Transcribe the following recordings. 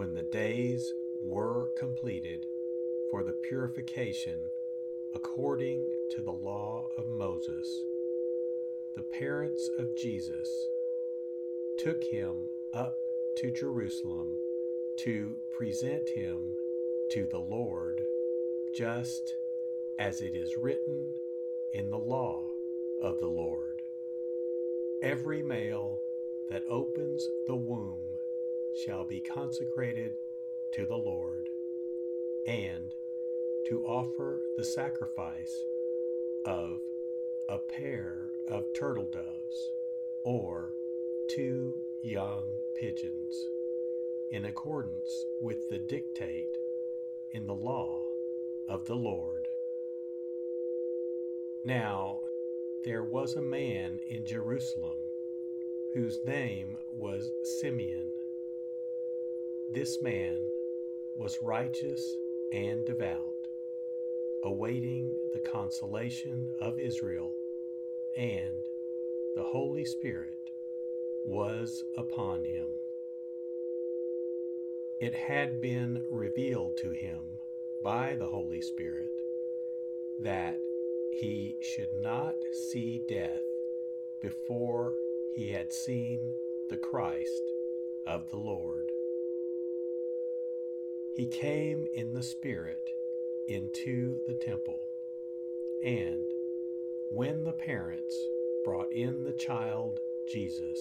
When the days were completed for the purification according to the law of Moses, the parents of Jesus took him up to Jerusalem to present him to the Lord, just as it is written in the law of the Lord. Every male that opens the womb shall be consecrated to the Lord, and to offer the sacrifice of a pair of turtle doves or two young pigeons, in accordance with the dictate in the law of the Lord. Now there was a man in Jerusalem whose name was Simeon this man was righteous and devout, awaiting the consolation of Israel, and the Holy Spirit was upon him. It had been revealed to him by the Holy Spirit that he should not see death before he had seen the Christ of the Lord. He came in the Spirit into the temple. And when the parents brought in the child Jesus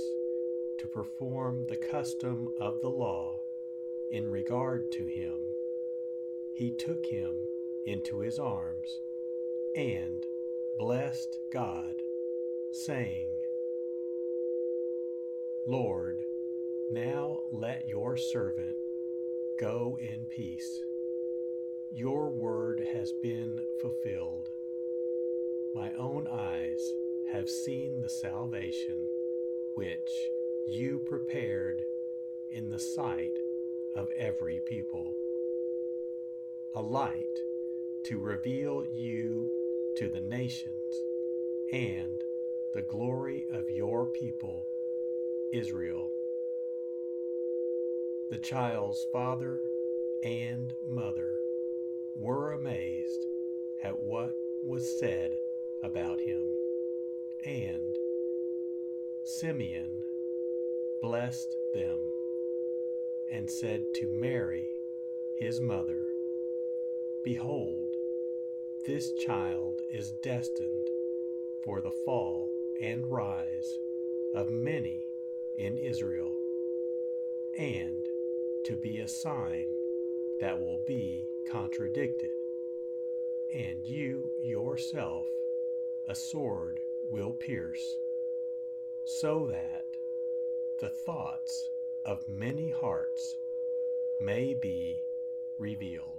to perform the custom of the law in regard to him, he took him into his arms and blessed God, saying, Lord, now let your servant go in peace. Your word has been fulfilled. My own eyes have seen the salvation which you prepared in the sight of every people, a light to reveal you to the nations and the glory of your people, Israel. The child's father and mother were amazed at what was said about him. And Simeon blessed them and said to Mary, his mother, Behold, this child is destined for the fall and rise of many in Israel, and to be a sign that will be contradicted, and you yourself a sword will pierce, so that the thoughts of many hearts may be revealed.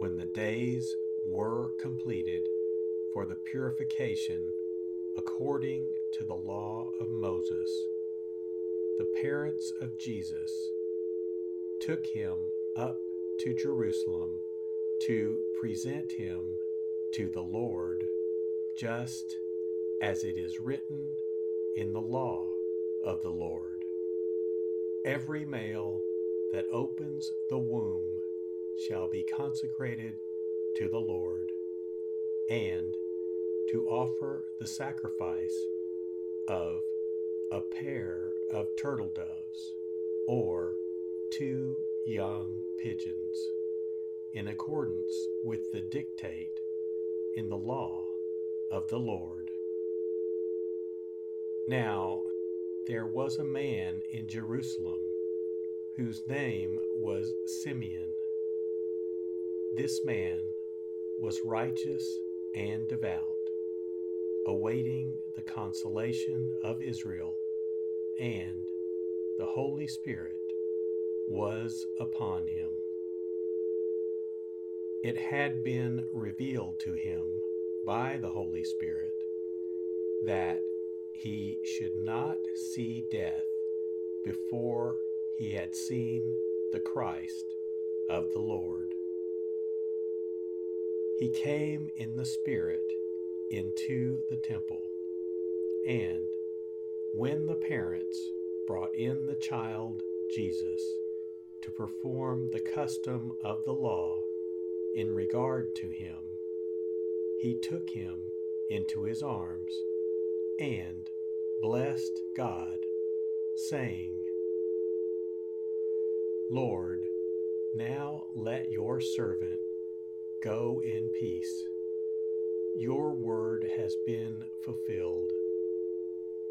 When the days were completed for the purification according to the law of Moses, the parents of Jesus took him up to Jerusalem to present him to the Lord, just as it is written in the law of the Lord. Every male that opens the womb shall be consecrated to the Lord, and to offer the sacrifice of a pair of turtle doves or two young pigeons, in accordance with the dictate in the law of the Lord. Now, there was a man in Jerusalem whose name was Simeon this man was righteous and devout, awaiting the consolation of Israel, and the Holy Spirit was upon him. It had been revealed to him by the Holy Spirit that he should not see death before he had seen the Christ of the Lord. He came in the Spirit into the temple. And when the parents brought in the child Jesus to perform the custom of the law in regard to him, he took him into his arms and blessed God, saying, Lord, now let your servant go in peace. Your word has been fulfilled.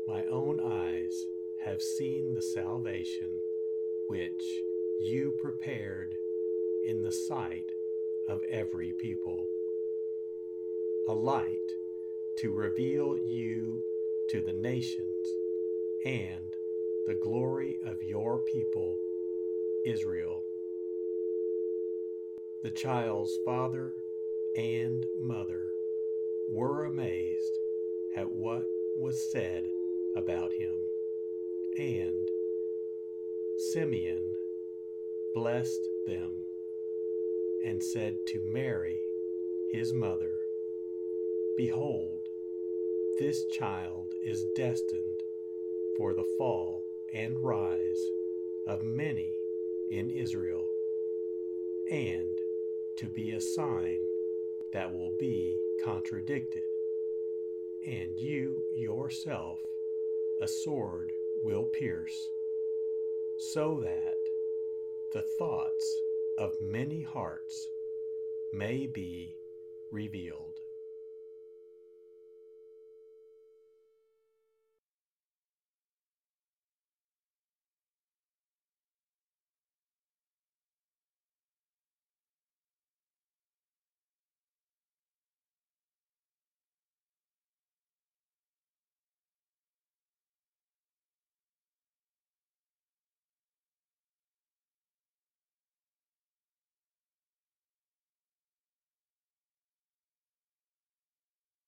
My own eyes have seen the salvation which you prepared in the sight of every people, a light to reveal you to the nations and the glory of your people, Israel. The child's father and mother were amazed at what was said about him, and Simeon blessed them and said to Mary, his mother, Behold, this child is destined for the fall and rise of many in Israel, and to be a sign that will be contradicted, and you yourself a sword will pierce, so that the thoughts of many hearts may be revealed.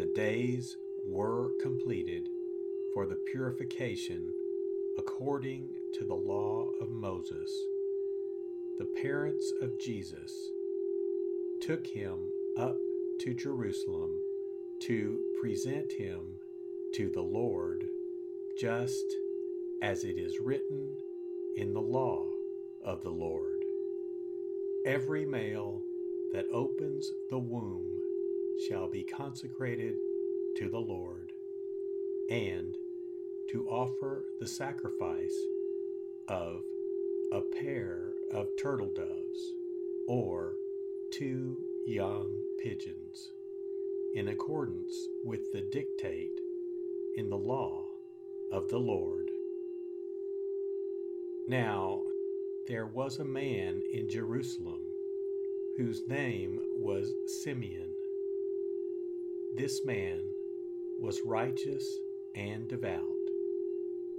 The days were completed for the purification according to the law of Moses, the parents of Jesus took him up to Jerusalem to present him to the Lord, just as it is written in the law of the Lord. Every male that opens the womb shall be consecrated to the Lord, and to offer the sacrifice of a pair of turtle doves or two young pigeons, in accordance with the dictate in the law of the Lord. Now, there was a man in Jerusalem whose name was Simeon this man was righteous and devout,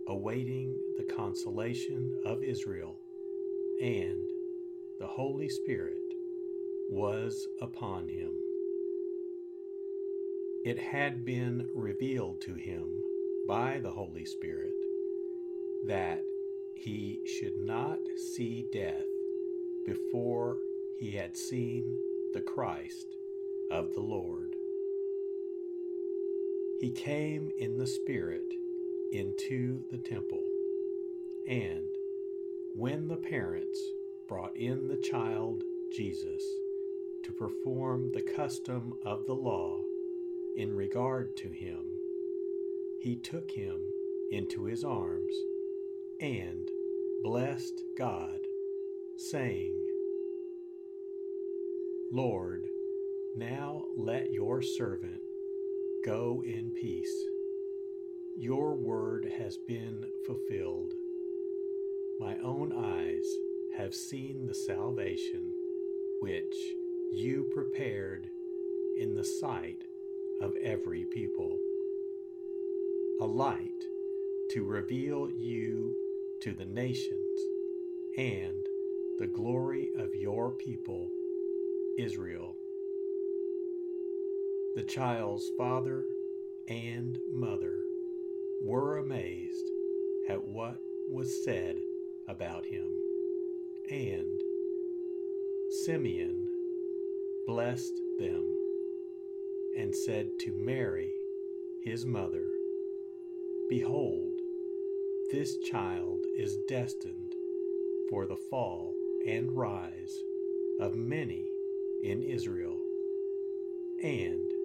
awaiting the consolation of Israel, and the Holy Spirit was upon him. It had been revealed to him by the Holy Spirit that he should not see death before he had seen the Christ of the Lord. He came in the Spirit into the temple. And when the parents brought in the child Jesus to perform the custom of the law in regard to him, he took him into his arms and blessed God, saying, Lord, now let your servant go in peace. Your word has been fulfilled. My own eyes have seen the salvation which you prepared in the sight of every people, a light to reveal you to the nations and the glory of your people, Israel. The child's father and mother were amazed at what was said about him, and Simeon blessed them and said to Mary, his mother, Behold, this child is destined for the fall and rise of many in Israel, and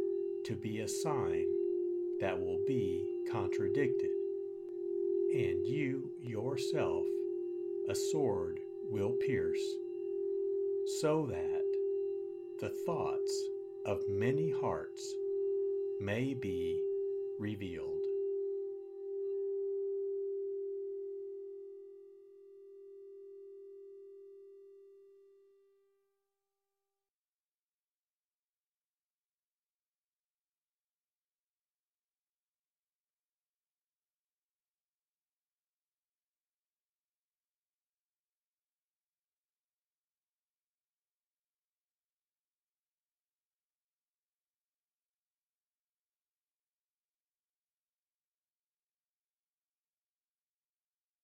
to be a sign that will be contradicted, and you yourself a sword will pierce, so that the thoughts of many hearts may be revealed.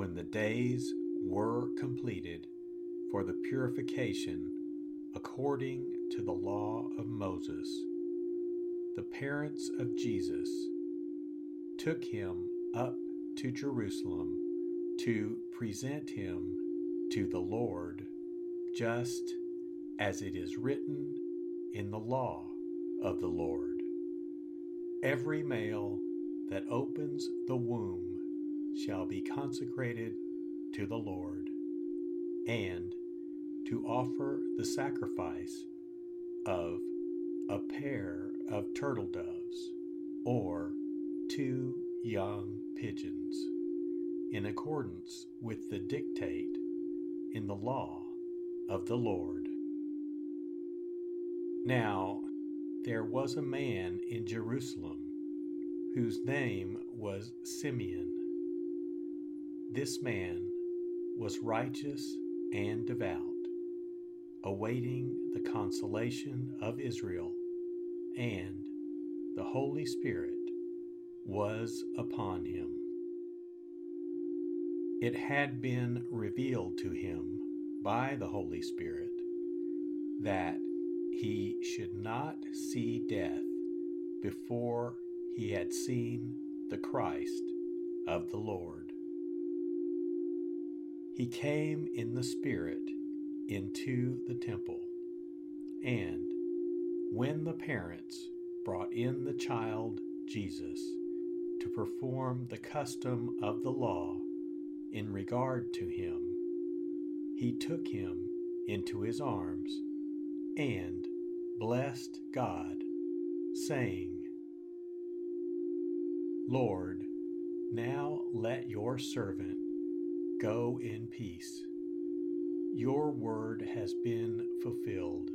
When the days were completed for the purification according to the law of Moses, the parents of Jesus took him up to Jerusalem to present him to the Lord, just as it is written in the law of the Lord. Every male that opens the womb shall be consecrated to the Lord, and to offer the sacrifice of a pair of turtle doves or two young pigeons, in accordance with the dictate in the law of the Lord. Now, there was a man in Jerusalem whose name was Simeon this man was righteous and devout, awaiting the consolation of Israel, and the Holy Spirit was upon him. It had been revealed to him by the Holy Spirit that he should not see death before he had seen the Christ of the Lord. He came in the Spirit into the temple, and when the parents brought in the child Jesus to perform the custom of the law in regard to him, he took him into his arms and blessed God, saying, Lord, now let your servant go in peace. Your word has been fulfilled.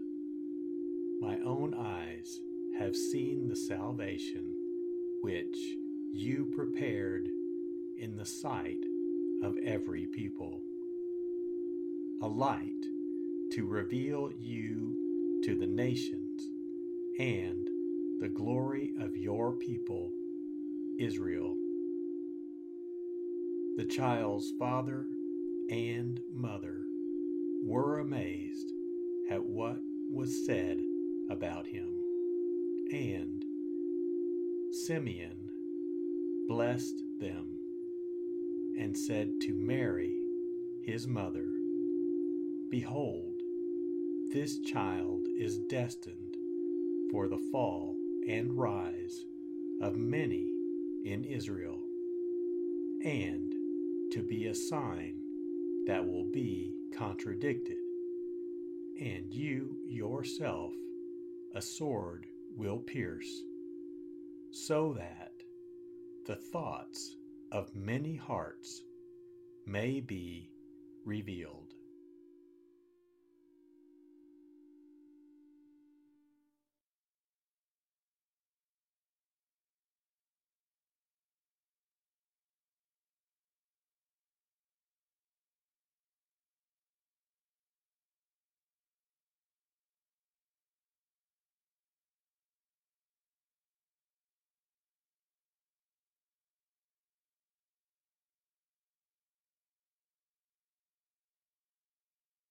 My own eyes have seen the salvation which you prepared in the sight of every people, a light to reveal you to the nations and the glory of your people, Israel. The child's father and mother were amazed at what was said about him, and Simeon blessed them and said to Mary, his mother, Behold, this child is destined for the fall and rise of many in Israel, and to be a sign that will be contradicted, and you yourself a sword will pierce, so that the thoughts of many hearts may be revealed.